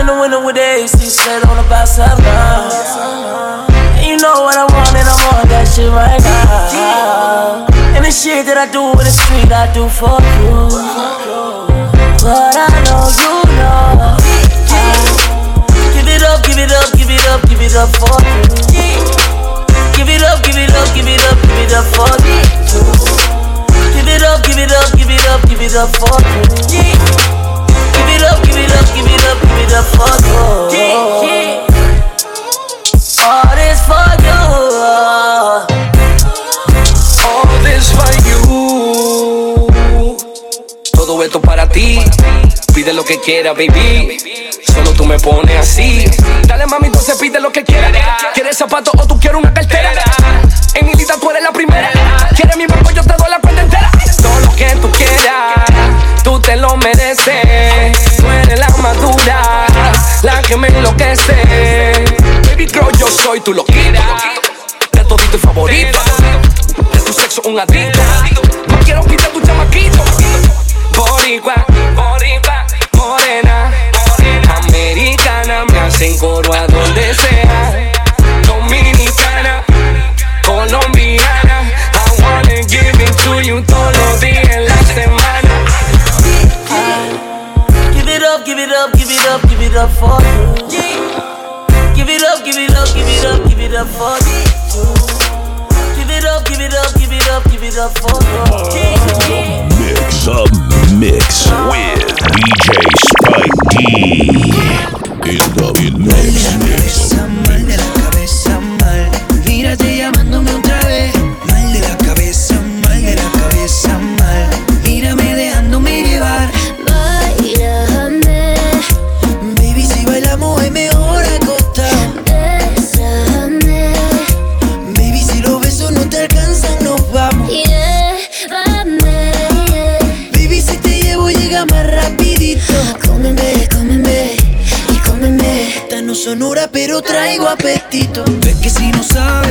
in the winter with the AC set on the about something. And you know what I want, and I'm on that shit right now. And the shit that I do in the street, I do for you. But I know you know. Give it up, give it up, give it up, give it up for you. Give it up, give it up, give it up, give it up for you. Give it up, give it up, give it up, give it up for you give give give for you. All this for you. All this for you. Todo esto para ti. Pide lo que quiera, baby. Solo tú me pones así. Dale, mami, entonces pide lo que quieras. ¿Quieres zapatos o tú quieres una cartera? La que me enloquece. Baby girl, yo soy tu loquita, de todito y favorito, de tu sexo un adicto. No quiero quitar tu chamaquito. Boricua, boricua, morena, americana, me hacen coro a donde sea. It up, give it up for you. Give it up, give it up, give it up, give it up for you. Give it up, give it up, give it up, give it up for you. Mix a mix with DJ Spike D. In the mix, mix. Traigo apetito. Ves que si no sabes,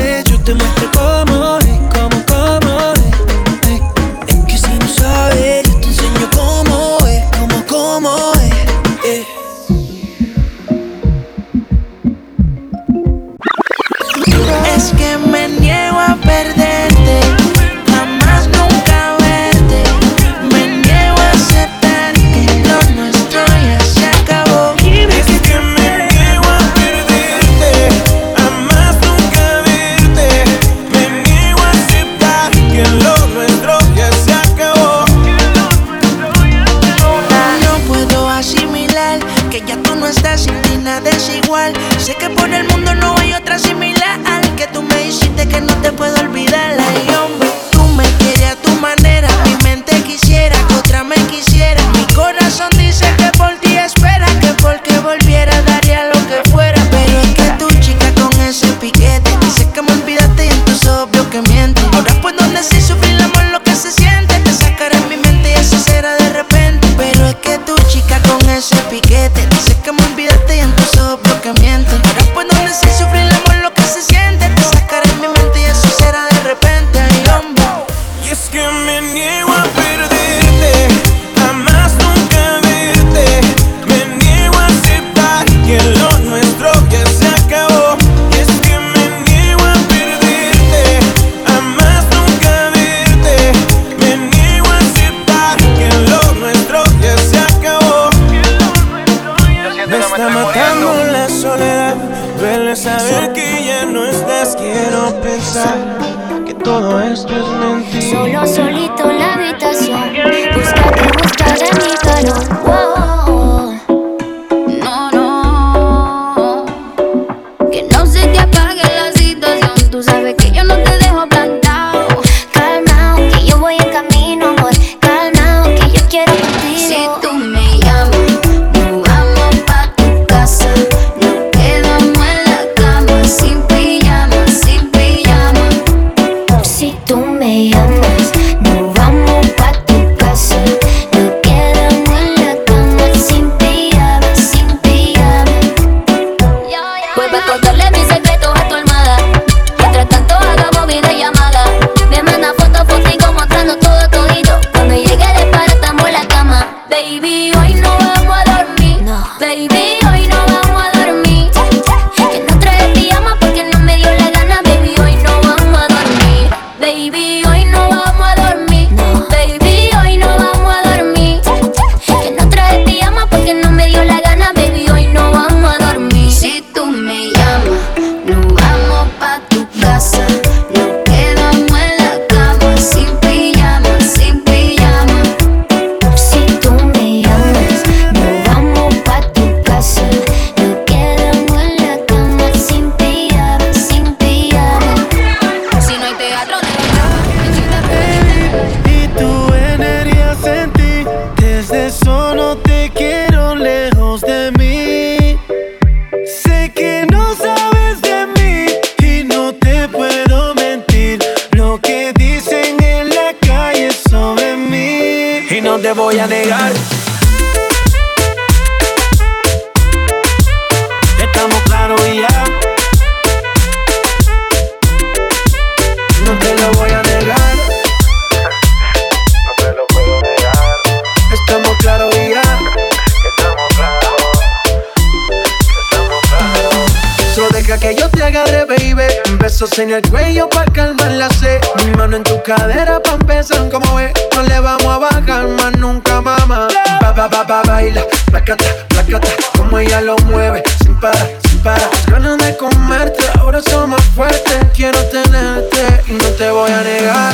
En el cuello pa' calmar la sed. Mi mano en tu cadera pa' empezar, como ves. No le vamos a bajar más nunca, mamá. Ba, ba, ba, ba, baila. Placata, placata. Como ella lo mueve. Sin parar, sin parar. Las ganas de comerte, ahora son más fuertes. Quiero tenerte y no te voy a negar.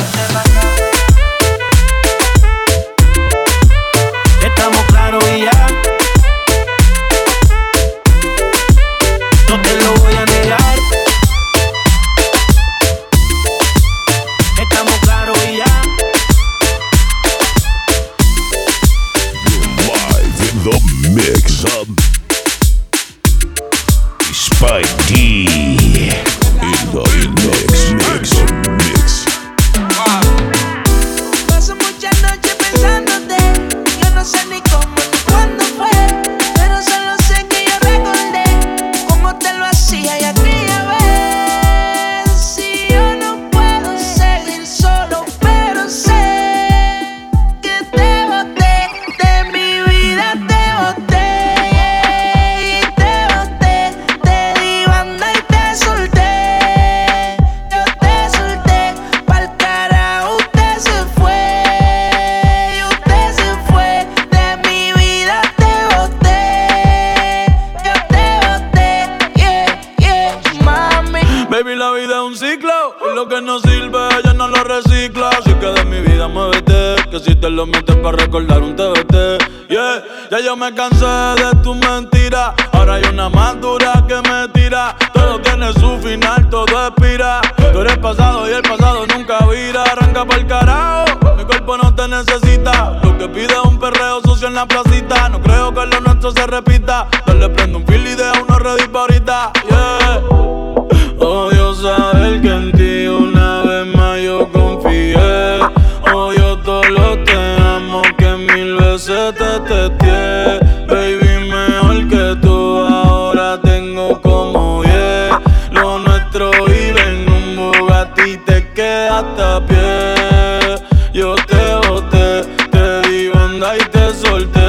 Baby, la vida es un ciclo y lo que no sirve ella no lo recicla. Así que de mi vida muévete, que si te lo metes para recordar un TBT. Yeah, ya yo me cansé de tu mentira. Ahora hay una más dura que me tira. Todo tiene su final, todo expira. Tú eres pasado y el pasado nunca vira. Arranca pa'l carajo, mi cuerpo no te necesita. Lo que pide es un perreo sucio en la placita. No creo que lo nuestro se repita. Dale prendo un fil y deja uno ready pa' ahorita. Yeah. Odio saber que en ti una vez más yo confié. Odio todo lo te amo que mil veces te testé. Baby, mejor que tú ahora tengo como yeah. Lo nuestro vive en un Bugatti y te quedaste a pie. Yo te boté, te di banda y te solté.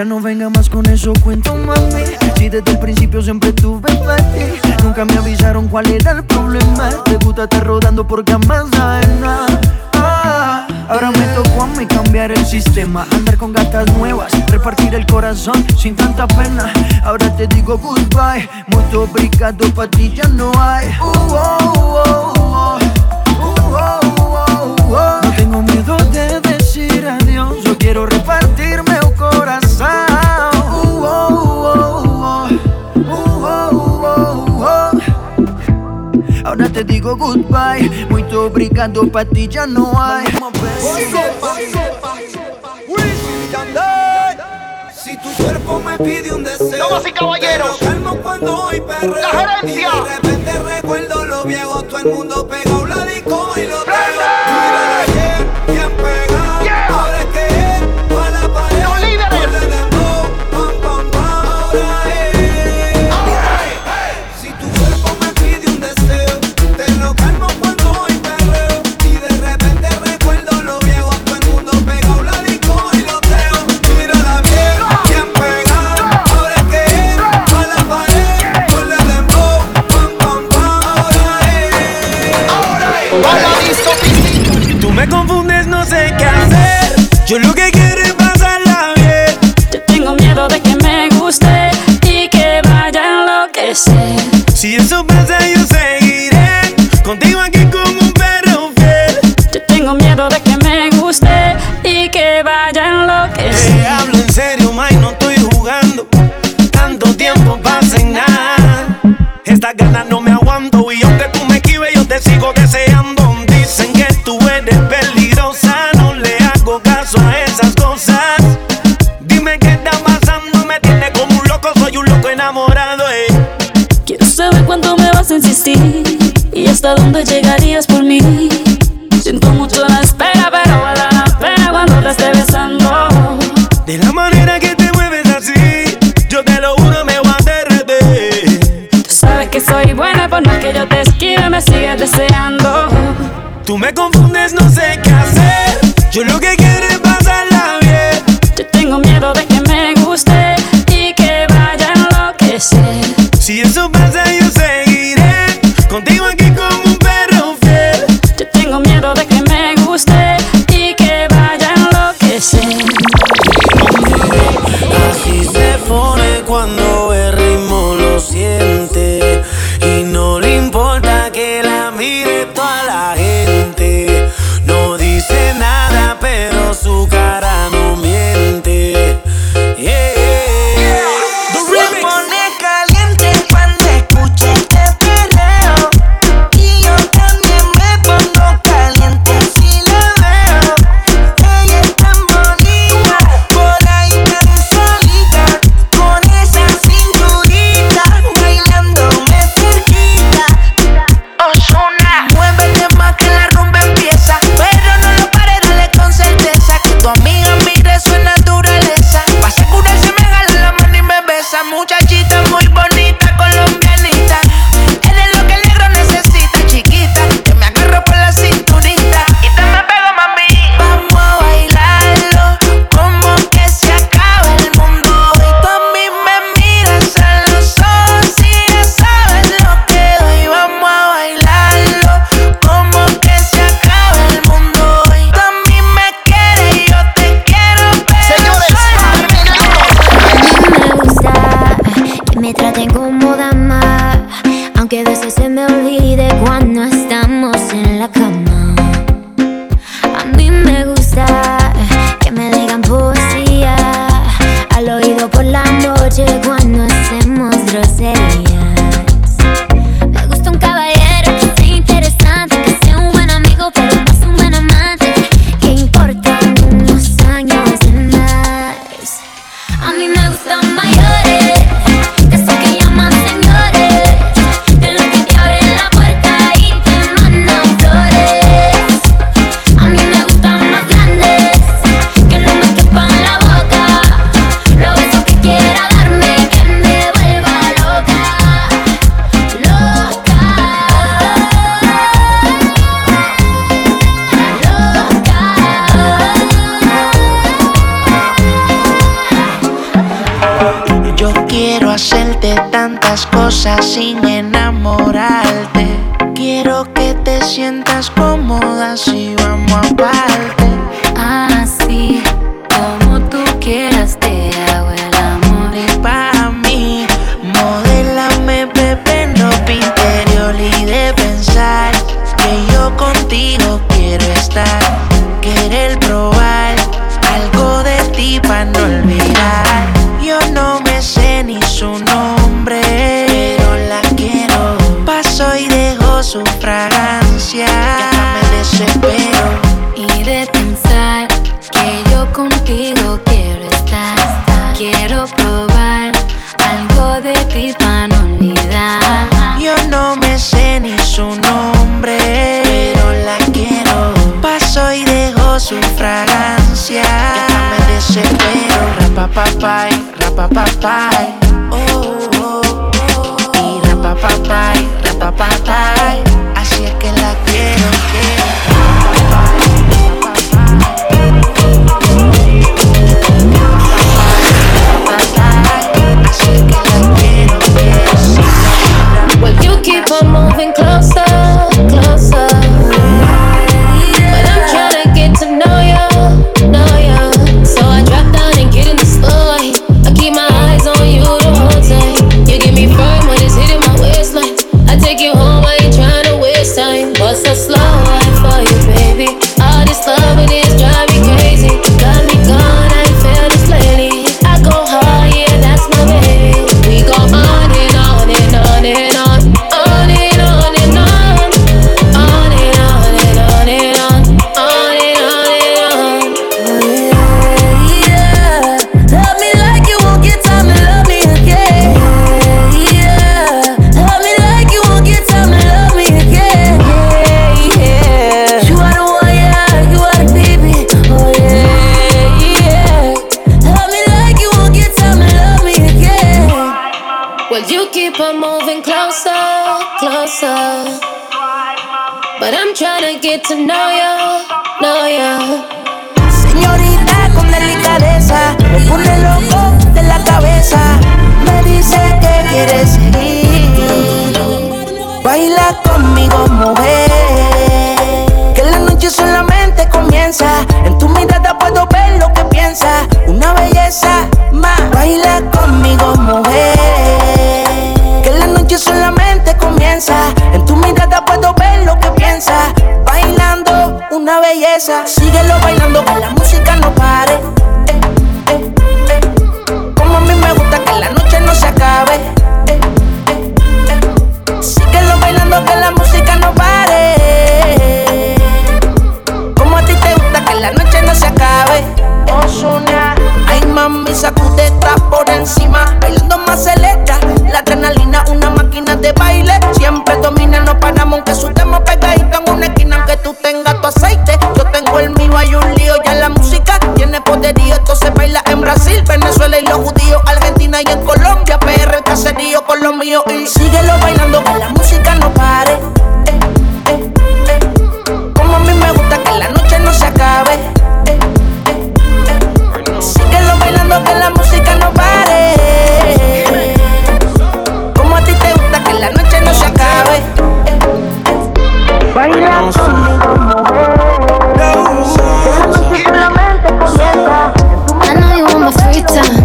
Ya no venga más con eso, cuento mami. Si desde el principio siempre tuve ti, nunca me avisaron cuál era el problema. Te gusta estar rodando jamás sabes nada. Ah, Ahora me tocó a mí cambiar el sistema, andar con gatas nuevas, repartir el corazón sin tanta pena. Ahora te digo goodbye, mucho obrigado pa' ti ya no hay. Uh, oh, oh, oh. Te digo goodbye, muy obrigado pa' ti ya no hay. Si tu cuerpo me pide un deseo, Damas y caballeros, calmo cuando hoy perreo. la gerencia. Y de repente recuerdo lo viejo, todo el mundo pegado la disco y lo teo. Dónde llegarías por mí. Get to know know. Señorita con delicadeza, me pone loco de la cabeza. Me dice que quiere seguir. Baila conmigo, mujer. Que la noche solamente comienza. En tu mirada puedo ver lo que piensas. Una belleza más. Baila conmigo, mujer. Que la noche solamente comienza. En tu mirada puedo ver lo que piensas. Bailando una belleza. Síguelo bailando que la música no pare. Baila conmigo, I know you want my free time.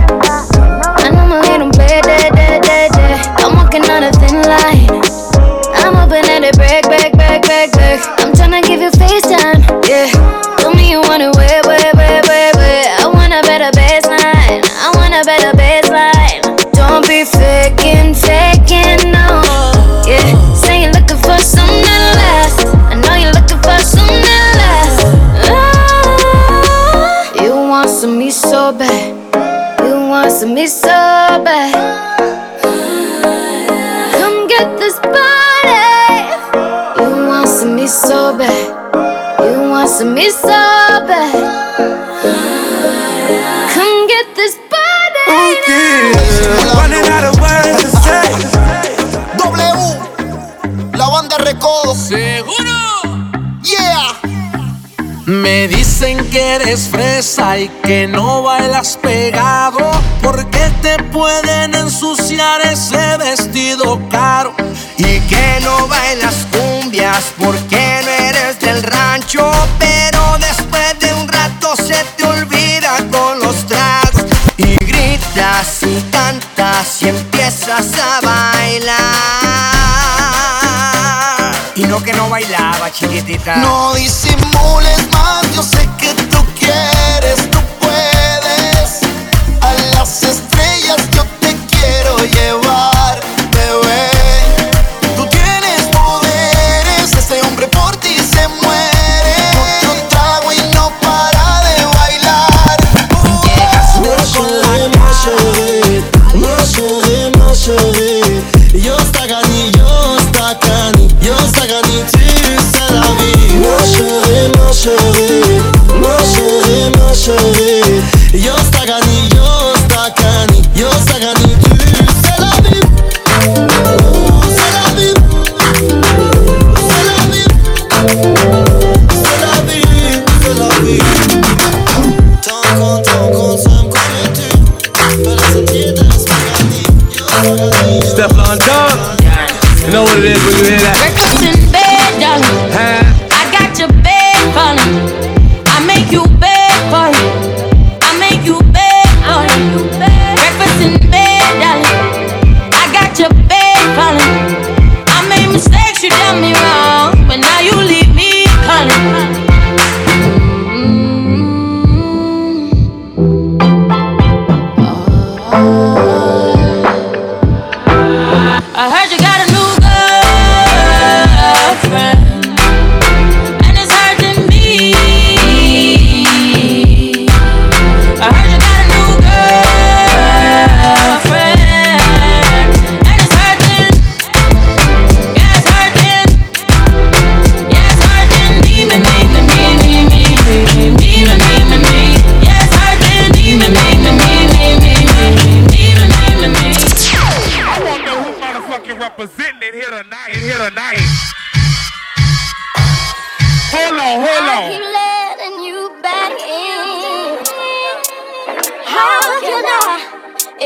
You want some me so bad. Come get this body. You want some me so bad. You want some me so bad. Come get this body. Running out of words to say. W, la banda Recodo. Seguro. Yeah. Me dicen que eres fresa y que no bailas pegado porque te pueden ensuciar ese vestido caro Y que no bailas cumbias porque no eres del rancho. Pero después de un rato se te olvida con los tragos. Y gritas y cantas y empiezas a bailar. No que no bailaba, chiquitita. No disimules más, yo sé que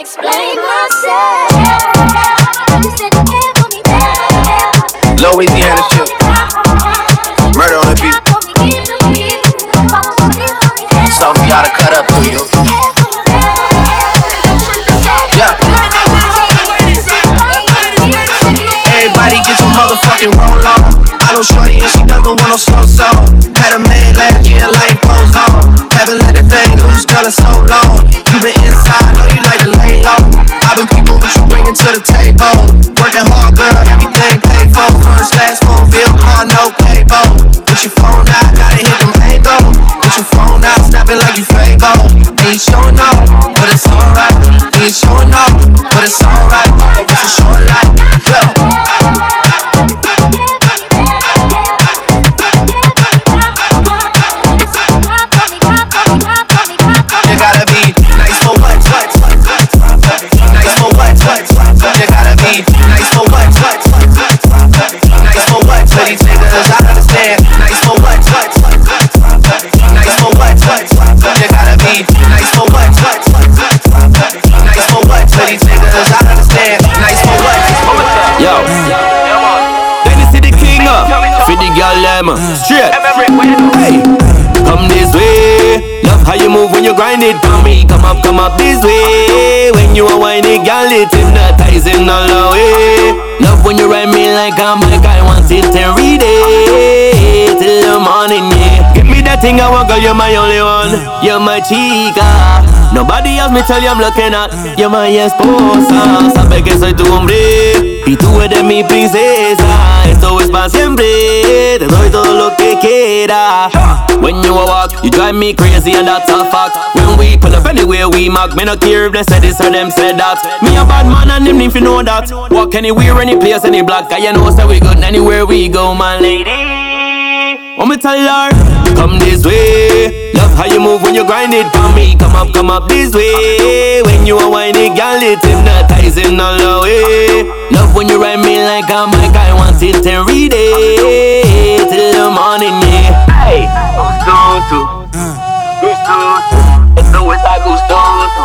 explain myself. You said you care for me better. Louisiana shit. Murder on the beat. Something you gotta cut up to you. Yeah. Everybody get your motherfucking roll on. I know Shorty and she doesn't want no slow song. To every day till the morning, yeah. Give me that thing, I want, girl, you're my only one. You're my chica. Nobody else me tell you I'm looking at. You're my esposa. Sabe que soy tu hombre y tú eres mi princesa. Esto es para siempre. Te doy todo lo que quieras. When you a walk, you drive me crazy and that's a fact. When we pull up anywhere we mark, me no care if they say this or them say that. Me a bad man and them if you know that. Walk anywhere, any place, any block, cause you know say we good anywhere we go, my lady. Want me tell her, come this way. Love how you move when you grind it for me. Come up, come up this way. When you are whining, girl, it's hypnotizing all the way. Love when you ride me like a mic, I want it every day till the morning, yeah. Hey, gustoso, gustoso. Esto es a gustoso.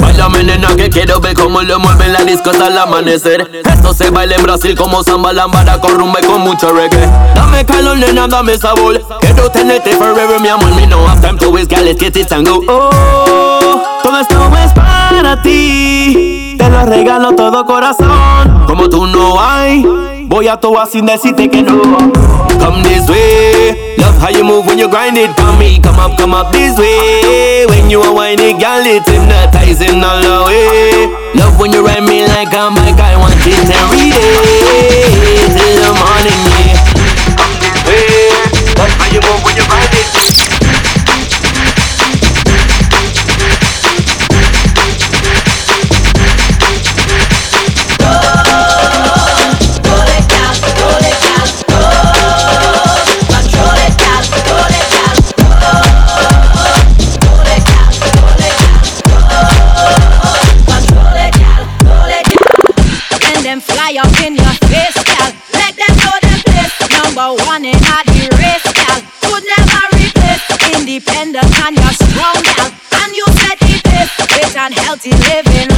Bailame nena que quiero ver cómo lo mueven la disco hasta el amanecer. Esto se baila en Brasil como samba, lambada con rumba y con mucho reggae. Dame calor nena, dame sabor. Quiero tenerte forever mi amor. Me no have time to waste, girl, let's get it and go Oh, todo esto es para ti. Te lo regalo todo corazón. Como tú no hay Voy a todo sin decirte que no Come this way. Love how you move when you grind it. For me Come up, come up this way. When you are whining, girl, it's hypnotizing all the way. Love when you ride me like a mic I want it every day. Till the morning, yeah. Come Love how you move when you grind it up in your face, gal. Let them know them place. Number one in all the race, gal. Could never replace. Independent and you're strong, gal. And you set the pace. Fit and healthy living